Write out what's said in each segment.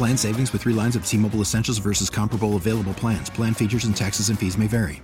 Plan savings with three lines of T Mobile Essentials versus comparable available plans. Plan features and taxes and fees may vary.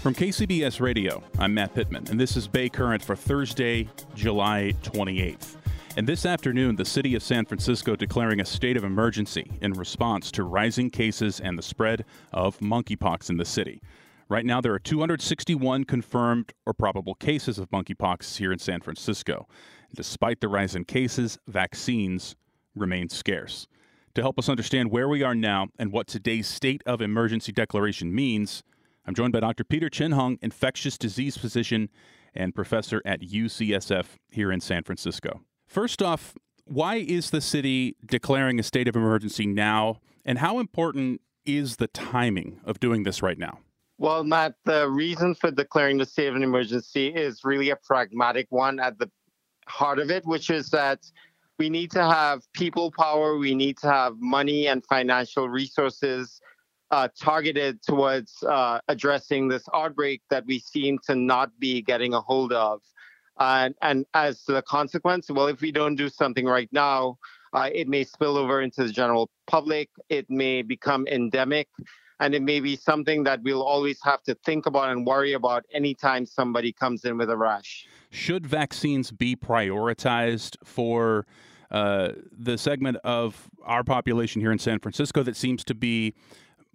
From KCBS Radio, I'm Matt Pittman, and this is Bay Current for Thursday, July 28th. And this afternoon, the city of San Francisco declaring a state of emergency in response to rising cases and the spread of monkeypox in the city. Right now, there are 261 confirmed or probable cases of monkeypox here in San Francisco. Despite the rise in cases, vaccines remain scarce. To help us understand where we are now and what today's state of emergency declaration means, I'm joined by Dr. Peter Chin Hong, infectious disease physician and professor at UCSF here in San Francisco. First off, why is the city declaring a state of emergency now, and how important is the timing of doing this right now? Well, Matt, the reason for declaring the state of an emergency is really a pragmatic one at the heart of it, which is that we need to have people power, we need to have money and financial resources uh, targeted towards uh, addressing this outbreak that we seem to not be getting a hold of. And, and as the consequence, well, if we don't do something right now, uh, it may spill over into the general public, it may become endemic, and it may be something that we'll always have to think about and worry about anytime somebody comes in with a rash. Should vaccines be prioritized for uh, the segment of our population here in San Francisco that seems to be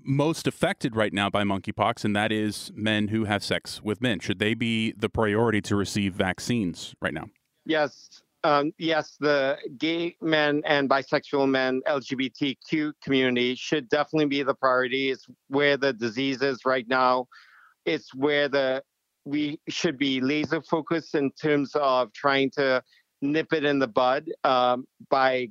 most affected right now by monkeypox, and that is men who have sex with men? Should they be the priority to receive vaccines right now? Yes, um, yes, the gay men and bisexual men, LGBTQ community should definitely be the priority. It's where the disease is right now. It's where the we should be laser focused in terms of trying to nip it in the bud um, by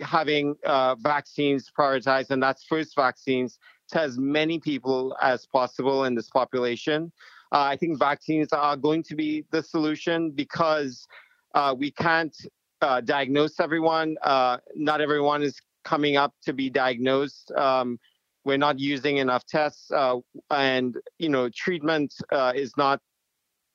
having uh, vaccines prioritized, and that's first vaccines to as many people as possible in this population. Uh, I think vaccines are going to be the solution because uh, we can't uh, diagnose everyone. Uh, not everyone is coming up to be diagnosed. Um, we're not using enough tests, uh, and you know, treatment uh, is not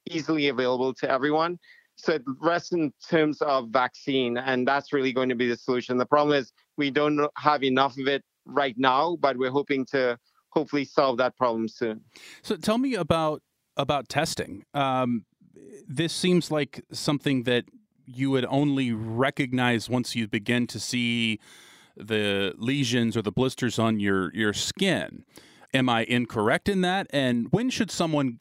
easily available to everyone. So it rests in terms of vaccine, and that's really going to be the solution. The problem is we don't have enough of it right now, but we're hoping to hopefully solve that problem soon. So tell me about about testing. Um, this seems like something that you would only recognize once you begin to see the lesions or the blisters on your your skin. Am I incorrect in that? And when should someone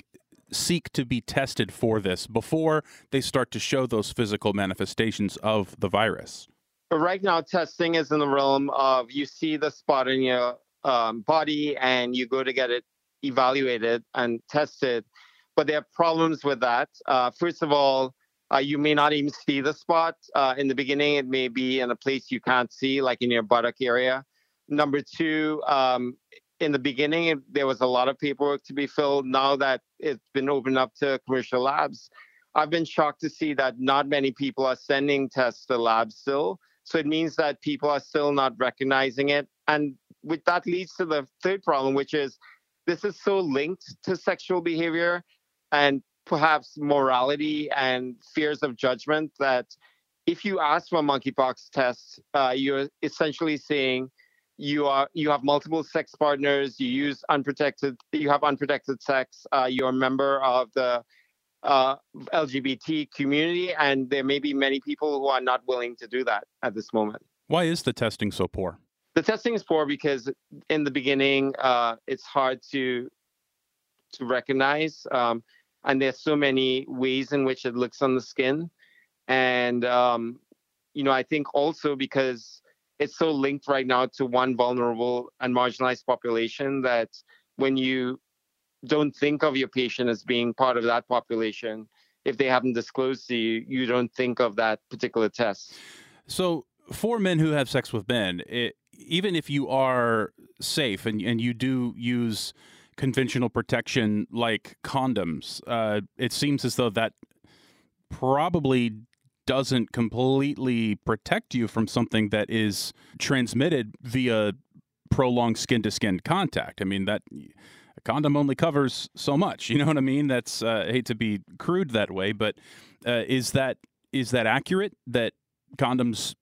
seek to be tested for this before they start to show those physical manifestations of the virus? Right now, testing is in the realm of you see the spot in your um, body and you go to get it evaluated and tested. But there are problems with that. Uh, first of all, uh, you may not even see the spot. Uh, in the beginning, it may be in a place you can't see, like in your buttock area. Number two, um, in the beginning, there was a lot of paperwork to be filled. Now that it's been opened up to commercial labs, I've been shocked to see that not many people are sending tests to labs still. So it means that people are still not recognizing it. And with that leads to the third problem, which is this is so linked to sexual behavior and perhaps morality and fears of judgment that if you ask for a monkeypox test, uh, you're essentially saying you are you have multiple sex partners, you use unprotected, you have unprotected sex, uh, you're a member of the uh, LGBT community, and there may be many people who are not willing to do that at this moment. Why is the testing so poor? The testing is poor because in the beginning, uh, it's hard to to recognize, um, and there's so many ways in which it looks on the skin, and um, you know, I think also because it's so linked right now to one vulnerable and marginalized population that when you don't think of your patient as being part of that population, if they haven't disclosed to you, you don't think of that particular test. So, for men who have sex with men, it, even if you are safe and, and you do use conventional protection like condoms, uh, it seems as though that probably doesn't completely protect you from something that is transmitted via prolonged skin to skin contact. I mean, that a condom only covers so much. You know what I mean? That's uh, I hate to be crude that way, but uh, is that is that accurate that condoms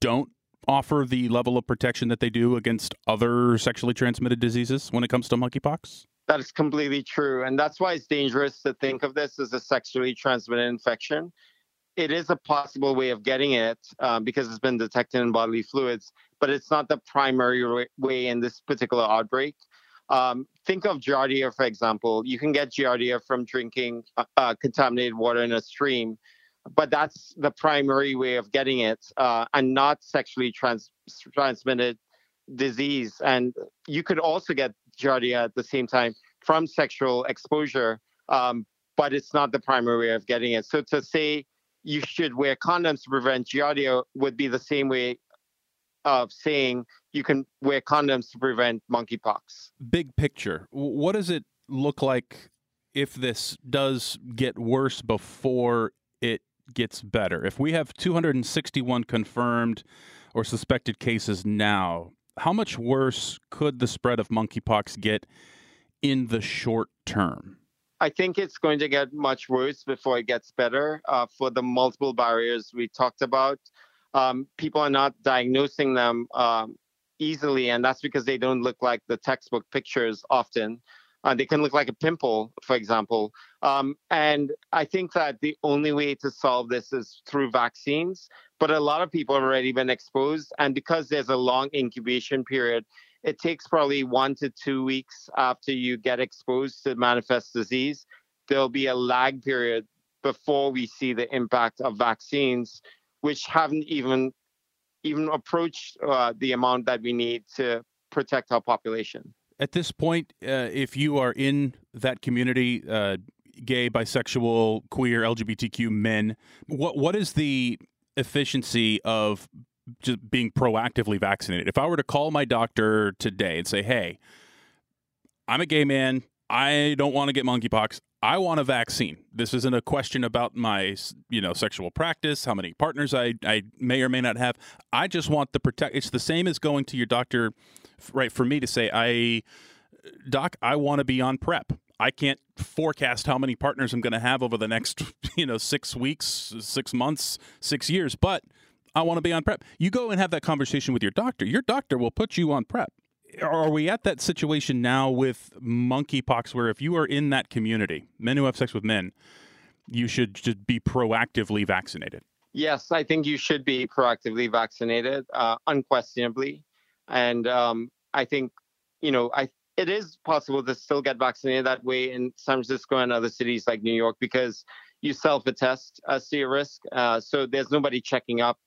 don't offer the level of protection that they do against other sexually transmitted diseases when it comes to monkeypox? That is completely true. And that's why it's dangerous to think of this as a sexually transmitted infection it is a possible way of getting it um, because it's been detected in bodily fluids, but it's not the primary way in this particular outbreak. Um, think of Giardia, for example. You can get Giardia from drinking uh, uh, contaminated water in a stream, but that's the primary way of getting it uh, and not sexually trans- transmitted disease. And you could also get Giardia at the same time from sexual exposure, um, but it's not the primary way of getting it. So to say you should wear condoms to prevent giardia would be the same way of saying you can wear condoms to prevent monkeypox. Big picture, what does it look like if this does get worse before gets better? If we have 261 confirmed or suspected cases now, how much worse could the spread of monkeypox get in the short term? I think it's going to get much worse before it gets better uh, for the multiple barriers we talked about. Um, people are not diagnosing them um, easily, and that's because they don't look like the textbook pictures often. Uh, they can look like a pimple, for example. Um, and I think that the only way to solve this is through vaccines. But a lot of people have already been exposed. And because there's a long incubation period, it takes probably one to two weeks after you get exposed to manifest disease. There'll be a lag period before we see the impact of vaccines, which haven't even even approached uh, the amount that we need to protect our population. At this point, uh, if you are in that community, uh, gay, bisexual, queer, LGBTQ men, what what is the efficiency of just being proactively vaccinated. If I were to call my doctor today and say, "Hey, I'm a gay man. I don't want to get monkeypox. I want a vaccine. This isn't a question about my, you know, sexual practice, how many partners I, I may or may not have. I just want the protect. It's the same as going to your doctor, right? For me to say, I, doc, I want to be on PrEP. I can't forecast how many partners I'm going to have over the next, you know, six weeks, six months, six years, but I want to be on PrEP. You go and have that conversation with your doctor. Your doctor will put you on PrEP. Are we at that situation now with monkeypox where if you are in that community, men who have sex with men, you should just be proactively vaccinated? Yes, I think you should be proactively vaccinated, uh, unquestionably. And um, I think, you know, I it is possible to still get vaccinated that way in San Francisco and other cities like New York because you self-attest as to your risk. Uh, so there's nobody checking up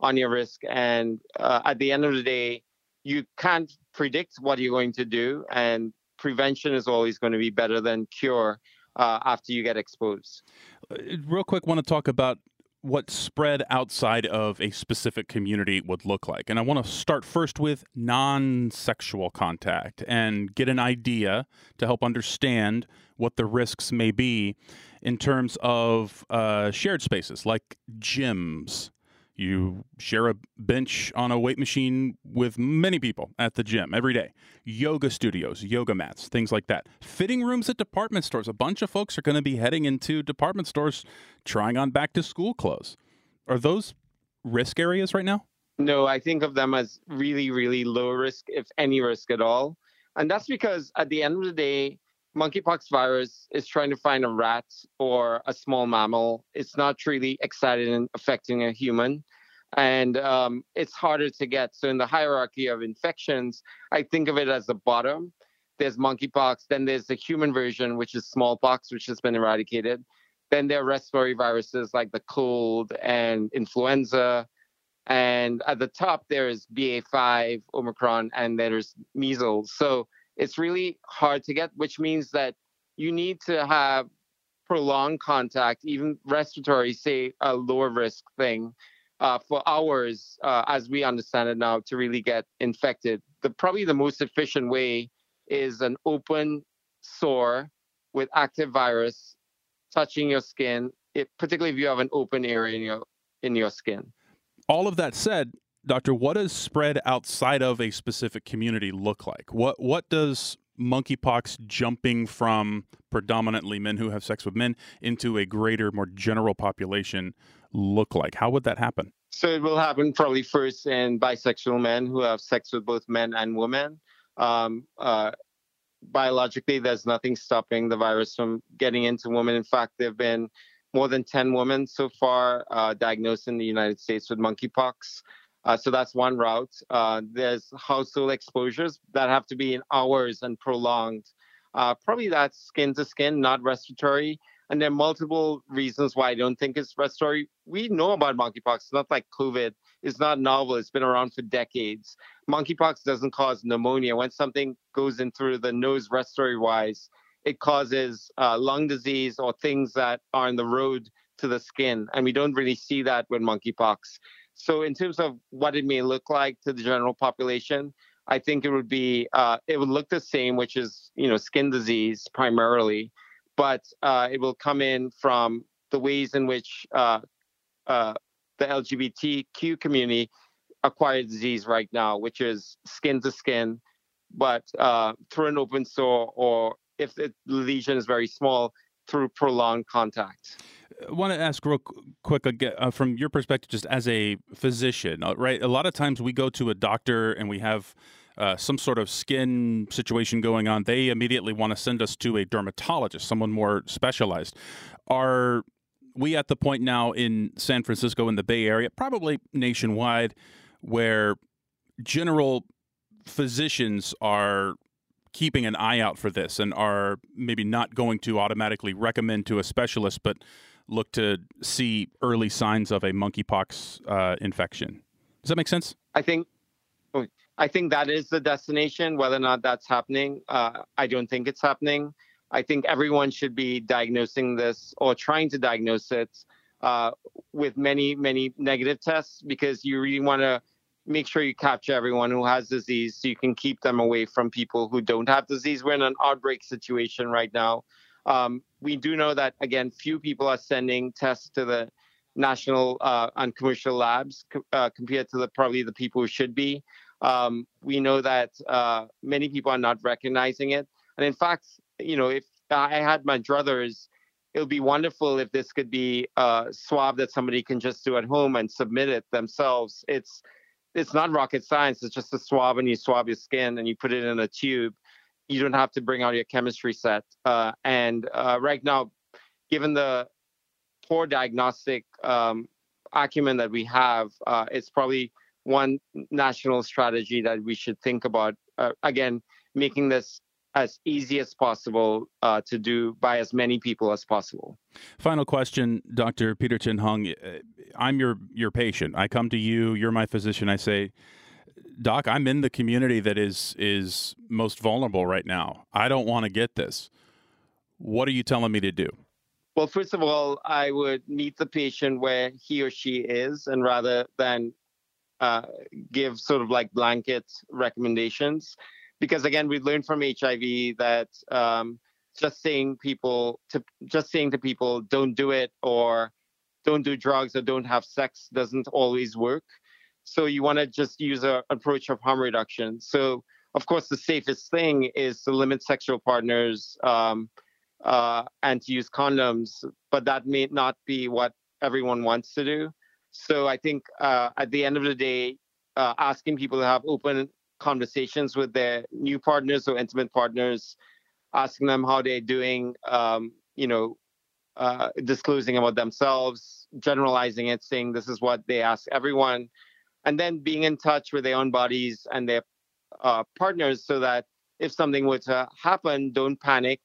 on your risk. And uh, at the end of the day, you can't predict what you're going to do, and prevention is always going to be better than cure uh, after you get exposed. Uh, real quick, want to talk about what spread outside of a specific community would look like. And I want to start first with non sexual contact and get an idea to help understand what the risks may be in terms of uh, shared spaces like gyms, you share a bench on a weight machine with many people at the gym every day. Yoga studios, yoga mats, things like that. Fitting rooms at department stores. A bunch of folks are going to be heading into department stores trying on back to school clothes. Are those risk areas right now? No, I think of them as really, really low risk, if any risk at all. And that's because at the end of the day, monkeypox virus is trying to find a rat or a small mammal. It's not really excited in affecting a human. And um, it's harder to get. So, in the hierarchy of infections, I think of it as the bottom. There's monkeypox, then there's the human version, which is smallpox, which has been eradicated. Then there are respiratory viruses like the cold and influenza. And at the top, there is BA5, Omicron, and there's measles. So it's really hard to get, which means that you need to have prolonged contact, even respiratory, say a lower risk thing, uh, for hours, uh, as we understand it now, to really get infected. The probably the most efficient way is an open sore with active virus touching your skin, it, particularly if you have an open area in your in your skin. All of that said, Doctor, what does spread outside of a specific community look like? What what does monkeypox jumping from predominantly men who have sex with men into a greater, more general population look like? How would that happen? So it will happen probably first in bisexual men who have sex with both men and women. Um, uh, biologically, there's nothing stopping the virus from getting into women. In fact, there have been more than 10 women so far uh, diagnosed in the United States with monkeypox. Uh, so that's one route. Uh, there's household exposures that have to be in hours and prolonged. Uh, probably that's skin to skin, not respiratory. And there are multiple reasons why I don't think it's respiratory. We know about monkeypox. It's not like COVID. It's not novel. It's been around for decades. Monkeypox doesn't cause pneumonia. When something goes in through the nose respiratory wise, it causes uh, lung disease or things that are in the road to the skin. And we don't really see that with monkeypox. So, in terms of what it may look like to the general population, I think it would be uh, it would look the same, which is you know skin disease primarily but uh, it will come in from the ways in which uh, uh, the LGBTQ community acquire disease right now, which is skin to skin, but uh, through an open sore, or if the lesion is very small, through prolonged contact. I want to ask real quick uh, from your perspective, just as a physician, uh, right? A lot of times we go to a doctor and we have uh, some sort of skin situation going on, they immediately want to send us to a dermatologist, someone more specialized. Are we at the point now in San Francisco, in the Bay Area, probably nationwide, where general physicians are keeping an eye out for this and are maybe not going to automatically recommend to a specialist, but look to see early signs of a monkeypox uh, infection. Does that make sense? I think I think that is the destination. Whether or not that's happening, uh, I don't think it's happening. I think everyone should be diagnosing this or trying to diagnose it uh, with many, many negative tests because you really want to make sure you capture everyone who has disease so you can keep them away from people who don't have disease. We're in an outbreak situation right now. Um, we do know that, again, few people are sending tests to the national uh, and commercial labs uh, compared to the probably the people who should be. Um, we know that uh, many people are not recognizing it. And in fact, you know, if I had my druthers, it would be wonderful if this could be a swab that somebody can just do at home and submit it themselves. It's it's not rocket science. It's just a swab, and you swab your skin and you put it in a tube. You don't have to bring out your chemistry set. Uh, and uh, right now, given the poor diagnostic um, acumen that we have, uh, it's probably one national strategy that we should think about. Uh, again, making this as easy as possible uh, to do by as many people as possible. Final question, Dr. Peter Chin Hong. Uh, I'm your your patient. I come to you. You're my physician. I say, Doc, I'm in the community that is is most vulnerable right now. I don't want to get this. What are you telling me to do? Well, first of all, I would meet the patient where he or she is, and rather than uh, give sort of like blanket recommendations because again we learned from hiv that um, just saying people to just saying to people don't do it or don't do drugs or don't have sex doesn't always work. So you want to just use an approach of harm reduction. So of course the safest thing is to limit sexual partners um, uh, and to use condoms but that may not be what everyone wants to do. So I think uh, at the end of the day, uh, asking people to have open conversations with their new partners or intimate partners asking them how they're doing, um, you know, uh, disclosing about themselves, generalizing it, saying this is what they ask everyone, and then being in touch with their own bodies and their uh, partners so that if something were to happen, don't panic.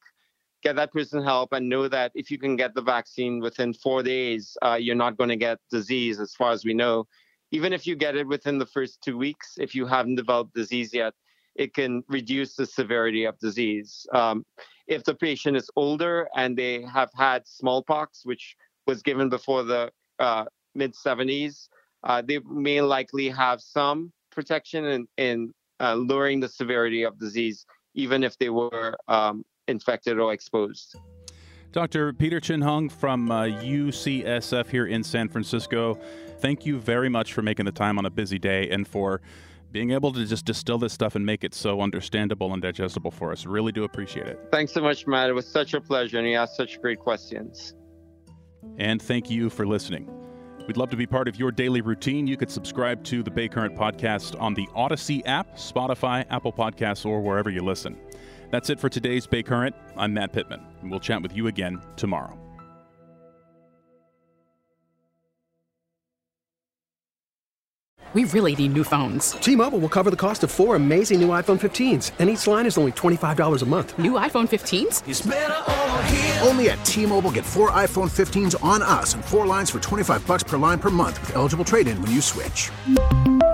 Get that person help and know that if you can get the vaccine within four days, uh, you're not going to get disease, as far as we know. Even if you get it within the first two weeks, if you haven't developed disease yet, it can reduce the severity of disease. Um, if the patient is older and they have had smallpox, which was given before the uh, mid 70s, uh, they may likely have some protection in, in uh, lowering the severity of disease, even if they were um, infected or exposed. Dr. Peter Chin Hong from UCSF uh, here in San Francisco, thank you very much for making the time on a busy day and for being able to just distill this stuff and make it so understandable and digestible for us. Really do appreciate it. Thanks so much, Matt. It was such a pleasure, and you asked such great questions. And thank you for listening. We'd love to be part of your daily routine. You could subscribe to the Bay Current podcast on the Audacy app, Spotify, Apple Podcasts, or wherever you listen. That's it for today's Bay Current. I'm Matt Pittman, and we'll chat with you again tomorrow. We really need new phones. T-Mobile will cover the cost of four amazing new iPhone 15s, and each line is only $25 a month. New iPhone 15s? Only at T-Mobile get four iPhone 15s on us and four lines for 25 bucks per line per month with eligible trade-in when you switch.